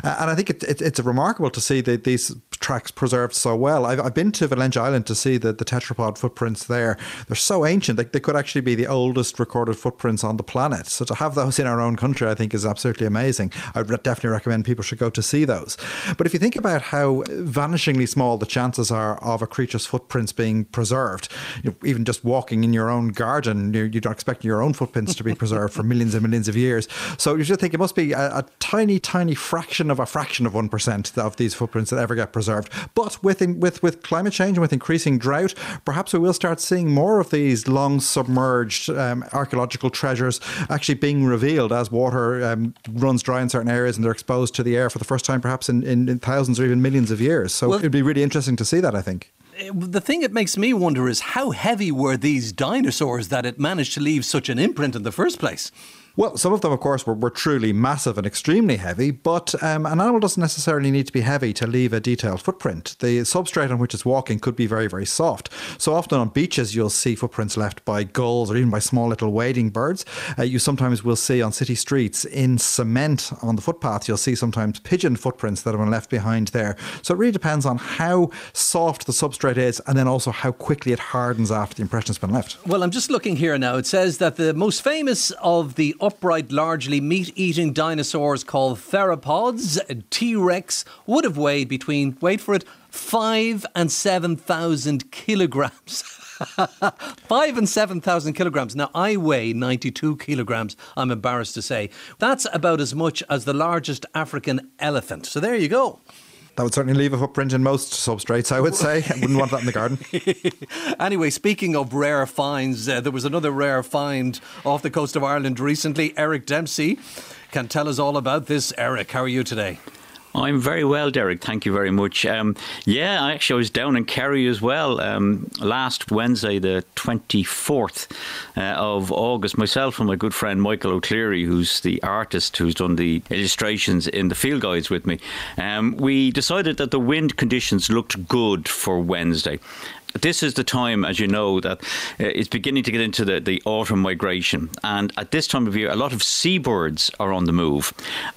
Uh, and I think it, it, it's remarkable to see that these tracks preserved so well. I've, I've been to Valentia Island to see the, the tetrapod footprints there. They're so ancient. They, they could actually be the oldest recorded footprints on the planet. So to have those in our own country, I think is absolutely amazing. I would definitely recommend people should go to see those. But if you think about how vanishingly small the chances are of a creature's footprints being preserved. You know, even just walking in your own garden, you, you don't expect your own footprints to be preserved for millions and millions of years. So you should think it must be a, a tiny, tiny fraction of a fraction of 1% of these footprints that ever get preserved. But with, in, with, with climate change and with increasing drought, perhaps we will start seeing more of these long submerged um, archaeological treasures actually being revealed as water um, runs dry in certain areas and they're exposed to the air for the first time, perhaps in, in, in thousands or even millions of years. So well, it'd be really interesting to see that, I think. Eh, the thing it makes me wonder is how heavy were these dinosaurs that it managed to leave such an imprint in the first place? Well, some of them, of course, were, were truly massive and extremely heavy, but um, an animal doesn't necessarily need to be heavy to leave a detailed footprint. The substrate on which it's walking could be very, very soft. So often on beaches, you'll see footprints left by gulls or even by small little wading birds. Uh, you sometimes will see on city streets in cement on the footpath, you'll see sometimes pigeon footprints that have been left behind there. So it really depends on how soft the substrate is and then also how quickly it hardens after the impression's been left. Well, I'm just looking here now. It says that the most famous of the upright, largely meat eating dinosaurs called theropods, T Rex, would have weighed between, wait for it, five and 7,000 kilograms. <laughs> Five and 7,000 kilograms. Now, I weigh 92 kilograms, I'm embarrassed to say. That's about as much as the largest African elephant. So there you go. That would certainly leave a footprint in most substrates, I would say. I wouldn't want that in the garden. <laughs> anyway, speaking of rare finds, uh, there was another rare find off the coast of Ireland recently. Eric Dempsey can tell us all about this. Eric, how are you today? I'm very well, Derek. Thank you very much. Um, yeah, actually, I was down in Kerry as well um, last Wednesday, the 24th uh, of August. Myself and my good friend Michael O'Clery, who's the artist who's done the illustrations in the field guides with me, um, we decided that the wind conditions looked good for Wednesday this is the time, as you know, that uh, it's beginning to get into the, the autumn migration. And at this time of year, a lot of seabirds are on the move.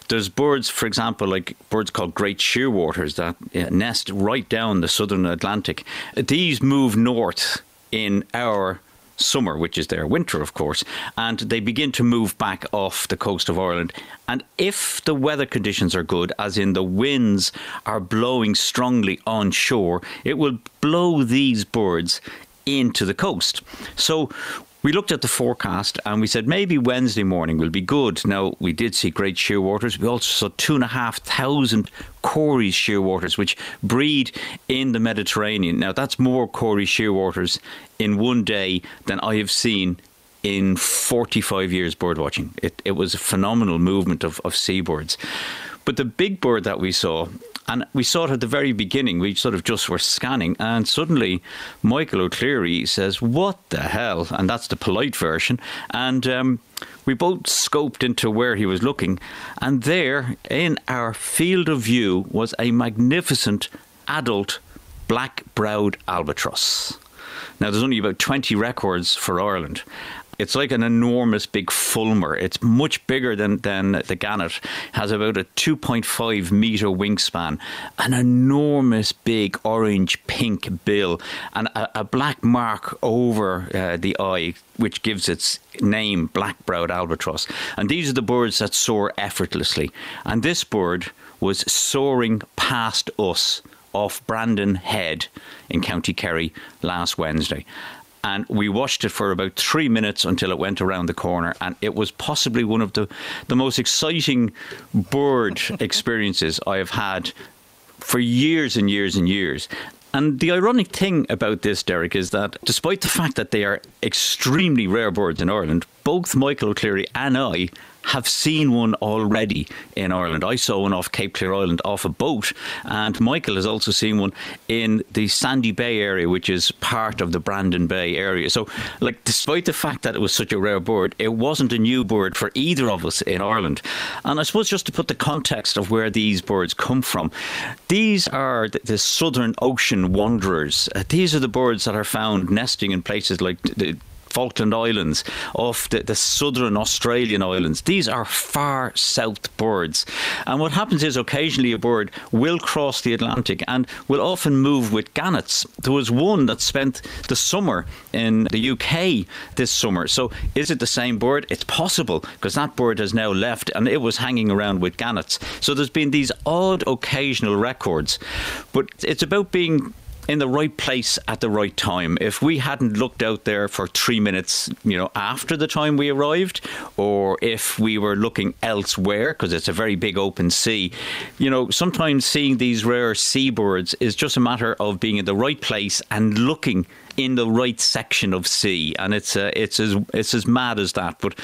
There's birds, for example, like birds called great shearwaters that uh, nest right down the southern Atlantic. These move north in our summer, which is their winter, of course, and they begin to move back off the coast of Ireland. And if the weather conditions are good, as in the winds are blowing strongly on shore, it will blow these birds into the coast. So we looked at the forecast and we said maybe Wednesday morning will be good. Now, we did see great shearwaters. We also saw two and a half thousand Cory's shearwaters, which breed in the Mediterranean. Now, that's more Cory shearwaters in one day than I have seen in 45 years birdwatching. It, it was a phenomenal movement of, of seabirds. But the big bird that we saw and we saw it at the very beginning. We sort of just were scanning, and suddenly Michael O'Clery says, What the hell? And that's the polite version. And um, we both scoped into where he was looking, and there in our field of view was a magnificent adult black browed albatross. Now, there's only about 20 records for Ireland, it's like an enormous big fulmar. It's much bigger than, than the gannet. Has about a 2.5 meter wingspan, an enormous big orange pink bill, and a, a black mark over uh, the eye, which gives its name black browed albatross. And these are the birds that soar effortlessly. And this bird was soaring past us off Brandon Head in County Kerry last Wednesday and we watched it for about three minutes until it went around the corner, and it was possibly one of the the most exciting bird <laughs> experiences I have had for years and years and years. And the ironic thing about this, Derek, is that despite the fact that they are extremely rare birds in Ireland, both Michael O'Clery and I have seen one already in Ireland. I saw one off Cape Clear Island off a boat, and Michael has also seen one in the Sandy Bay area, which is part of the Brandon Bay area. So, like, despite the fact that it was such a rare bird, it wasn't a new bird for either of us in Ireland. And I suppose just to put the context of where these birds come from, these are the, the southern ocean wanderers. Uh, these are the birds that are found nesting in places like the Falkland Islands, off the, the southern Australian islands. These are far south birds. And what happens is occasionally a bird will cross the Atlantic and will often move with gannets. There was one that spent the summer in the UK this summer. So is it the same bird? It's possible because that bird has now left and it was hanging around with gannets. So there's been these odd occasional records. But it's about being in the right place at the right time. If we hadn't looked out there for three minutes, you know, after the time we arrived, or if we were looking elsewhere, because it's a very big open sea, you know, sometimes seeing these rare seabirds is just a matter of being in the right place and looking in the right section of sea, and it's uh, it's as it's as mad as that. But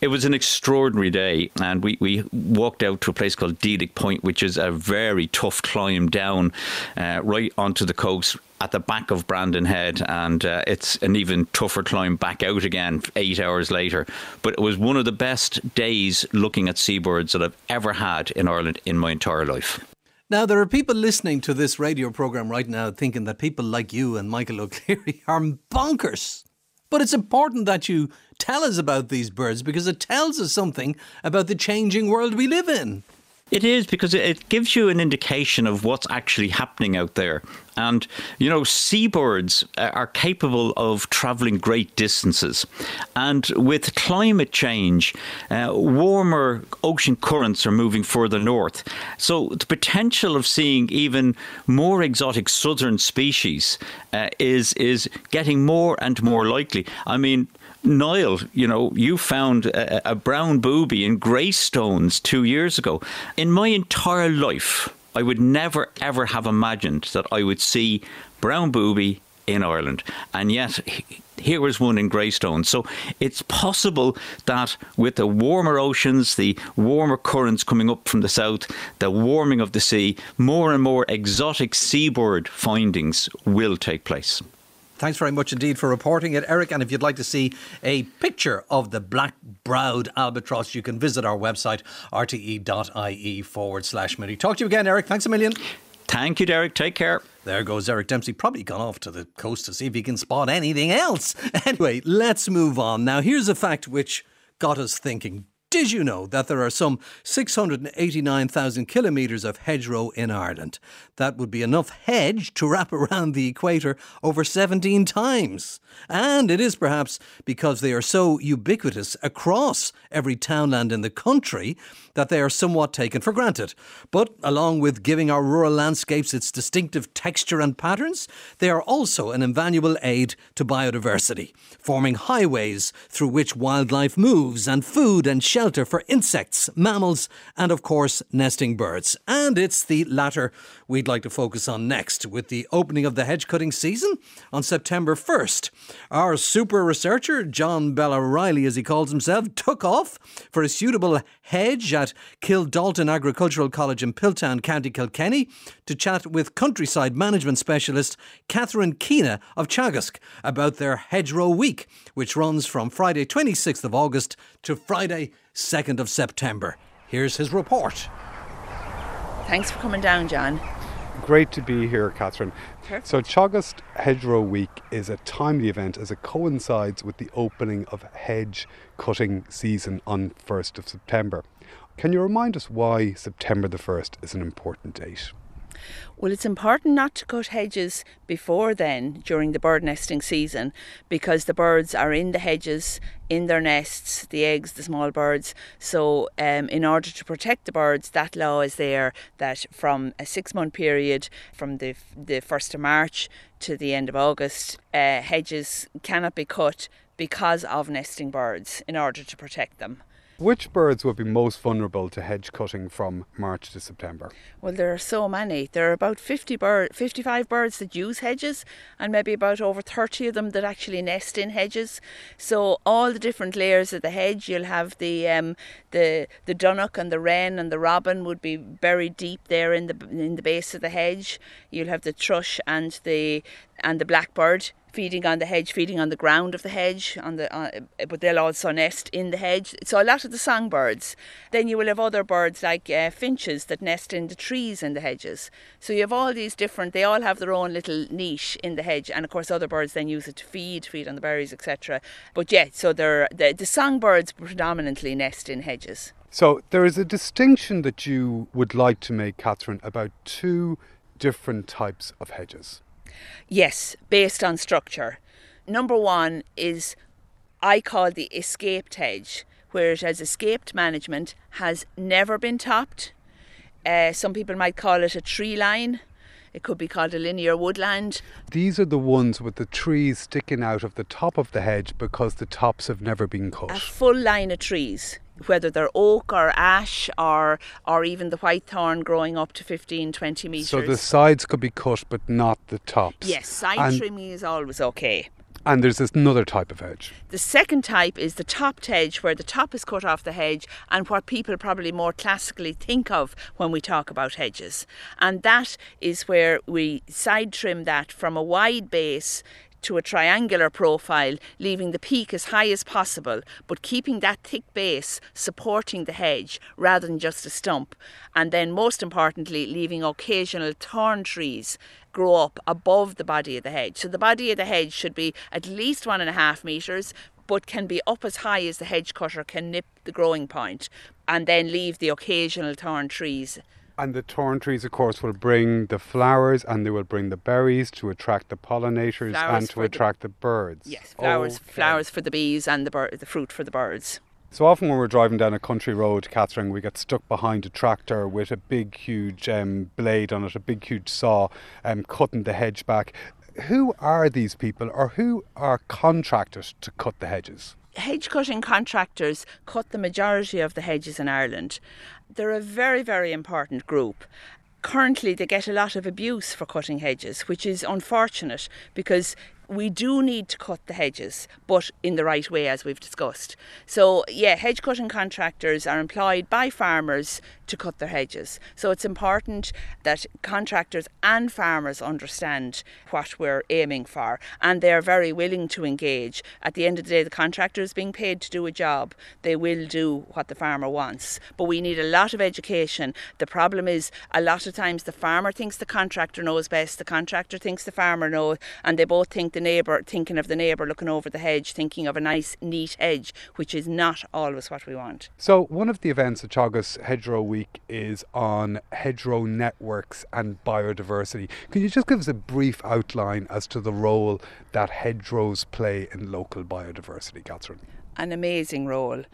it was an extraordinary day, and we, we walked out to a place called Deelick Point, which is a very tough climb down uh, right onto the coast at the back of Brandon Head, and uh, it's an even tougher climb back out again eight hours later. But it was one of the best days looking at seabirds that I've ever had in Ireland in my entire life. Now, there are people listening to this radio program right now thinking that people like you and Michael <laughs> O'Clery are bonkers. But it's important that you tell us about these birds because it tells us something about the changing world we live in. It is because it gives you an indication of what's actually happening out there. And, you know, seabirds uh, are capable of travelling great distances. And with climate change, uh, warmer ocean currents are moving further north. So the potential of seeing even more exotic southern species uh, is, is getting more and more likely. I mean, Niall, you know, you found a, a brown booby in Greystones two years ago. In my entire life, I would never ever have imagined that I would see brown booby in Ireland. And yet, here was one in Greystone. So it's possible that with the warmer oceans, the warmer currents coming up from the south, the warming of the sea, more and more exotic seabird findings will take place. Thanks very much indeed for reporting it, Eric. And if you'd like to see a picture of the black browed albatross, you can visit our website, rte.ie forward slash Mooney. Talk to you again, Eric. Thanks a million. Thank you, Derek. Take care. There goes Eric Dempsey. Probably gone off to the coast to see if he can spot anything else. <laughs> Anyway, let's move on. Now, here's a fact which got us thinking. Did you know that there are some 689,000 kilometres of hedgerow in Ireland? That would be enough hedge to wrap around the equator over 17 times. And it is perhaps because they are so ubiquitous across every townland in the country that they are somewhat taken for granted. But along with giving our rural landscapes its distinctive texture and patterns, they are also an invaluable aid to biodiversity, forming highways through which wildlife moves and food and shelter for insects, mammals, and of course, nesting birds. And it's the latter we'd like to focus on next with the opening of the hedge cutting season on September 1st. Our super researcher, John Bella Riley, as he calls himself, took off for a suitable hedge at Kildalton Agricultural College in Piltown, County Kilkenny, to chat with countryside management specialist Catherine Keena of Teagasc about their hedgerow week, which runs from Friday 26th of August to Friday 2nd of September. Here's his report. Thanks for coming down, John. Great to be here, Catherine. So, Teagasc Hedgerow Week is a timely event as it coincides with the opening of hedge cutting season on 1st of September. Can you remind us why September the 1st is an important date? Well, it's important not to cut hedges before then during the bird nesting season because the birds are in the hedges, in their nests, the eggs, the small birds. So, um, in order to protect the birds, that law is there that from a six month period, from the, the 1st of March to the end of August, uh, hedges cannot be cut because of nesting birds in order to protect them. Which birds would be most vulnerable to hedge cutting from March to September? Well, there are so many. There are about 50 bird, 55 birds that use hedges, and maybe about over 30 of them that actually nest in hedges. So all the different layers of the hedge, you'll have the um, the the dunnock and the wren and the robin would be buried deep there in the in the base of the hedge. You'll have the thrush and the and the blackbird feeding on the hedge, feeding on the ground of the hedge, on the uh, but they'll also nest in the hedge. So a lot of the songbirds. Then you will have other birds like uh, finches that nest in the trees in the hedges. So you have all these different. They all have their own little niche in the hedge, and of course other birds then use it to feed, feed on the berries, etc. But yeah, so they're, the the songbirds predominantly nest in hedges. So there is a distinction that you would like to make, Catherine, about two different types of hedges. Yes, based on structure. Number one is I call the escaped hedge, where it has escaped management, has never been topped. Uh, some people might call it a tree line. It could be called a linear woodland. These are the ones with the trees sticking out of the top of the hedge because the tops have never been cut. A full line of trees whether they're oak or ash or or even the white thorn growing up to 15 20 meters so the sides could be cut but not the tops yes side and, trimming is always okay and there's this another type of hedge. The second type is the topped hedge, where the top is cut off the hedge, and what people probably more classically think of when we talk about hedges. And that is where we side trim that from a wide base to a triangular profile, leaving the peak as high as possible, but keeping that thick base supporting the hedge rather than just a stump. And then, most importantly, leaving occasional thorn trees grow up above the body of the hedge. So, the body of the hedge should be at least one and a half metres, but can be up as high as the hedge cutter can nip the growing point, and then leave the occasional thorn trees and the thorn trees, of course, will bring the flowers and they will bring the berries to attract the pollinators flowers and to attract the, the, birds. Yes, flowers, okay. flowers for the bees and the bir- the fruit for the birds. So often when we're driving down a country road, Catherine, we get stuck behind a tractor with a big, huge um, blade on it, a big, huge saw, um, cutting the hedge back. Who are these people, or who are contractors to cut the hedges? Hedge cutting contractors cut the majority of the hedges in Ireland. They're a very, very important group. Currently, they get a lot of abuse for cutting hedges, which is unfortunate because we do need to cut the hedges, but in the right way, as we've discussed. So, yeah, hedge cutting contractors are employed by farmers to cut their hedges. So, it's important that contractors and farmers understand what we're aiming for, and they're very willing to engage. At the end of the day, the contractor is being paid to do a job, they will do what the farmer wants. But we need a lot of education. The problem is, a lot of times the farmer thinks the contractor knows best, the contractor thinks the farmer knows, and they both think the neighbour, thinking of the neighbour looking over the hedge, thinking of a nice, neat hedge, which is not always what we want. So, one of the events at Teagasc Hedgerow Week is on hedgerow networks and biodiversity. Can you just give us a brief outline as to the role that hedgerows play in local biodiversity, Catherine? An amazing role.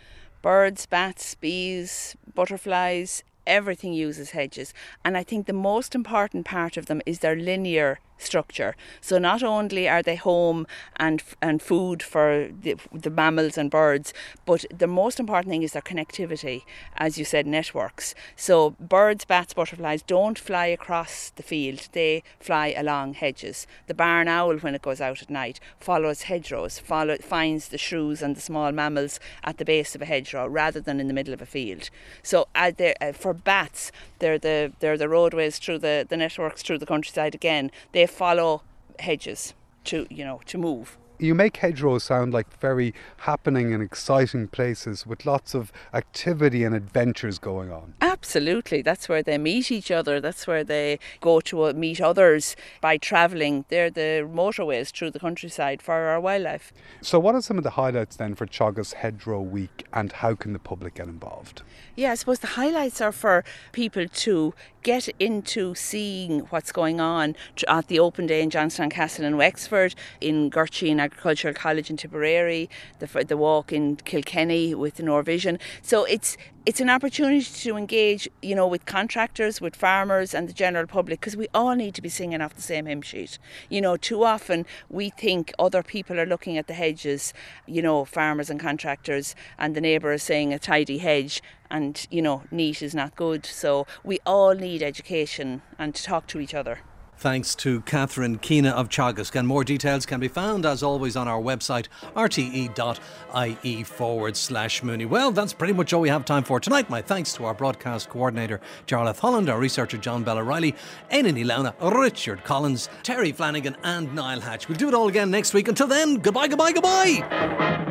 Birds, bats, bees, butterflies, everything uses hedges. And I think the most important part of them is their linear structure. So not only are they home and and food for the, the mammals and birds, but the most important thing is their connectivity, as you said, networks. So birds, bats, butterflies don't fly across the field; they fly along hedges. The barn owl, when it goes out at night, follows hedgerows, follow, finds the shrews and the small mammals at the base of a hedgerow rather than in the middle of a field. So uh, uh, for bats, they're the they're the roadways through the, the networks through the countryside again. They follow hedges to you know to move you make hedgerows sound like very happening and exciting places with lots of activity and adventures going on. Absolutely. That's where they meet each other. That's where they go to uh, meet others by travelling. They're the motorways through the countryside for our wildlife. So, what are some of the highlights then for Teagasc Hedgerow Week and how can the public get involved? Yeah, I suppose the highlights are for people to get into seeing what's going on at the open day in Johnstown Castle in Wexford, in Gurteen Agricultural College in Tipperary, the, the walk in Kilkenny with the Norvision. So it's it's an opportunity to engage, you know, with contractors, with farmers, and the general public because we all need to be singing off the same hymn sheet. You know, too often we think other people are looking at the hedges, you know, farmers and contractors, and the neighbour is saying a tidy hedge, and you know, neat is not good. So we all need education and to talk to each other thanks to Catherine Keena of Teagasc. And more details can be found, as always, on our website, rte.ie forward slash Mooney. Well, that's pretty much all we have time for tonight. My thanks to our broadcast coordinator, Jarlath Holland, our researcher, John Bella Riley, Éanna Ní Lamhna, Richard Collins, Terry Flanagan, and Niall Hatch. We'll do it all again next week. Until then, goodbye, goodbye, goodbye.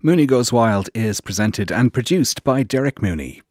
Mooney Goes Wild is presented and produced by Derek Mooney.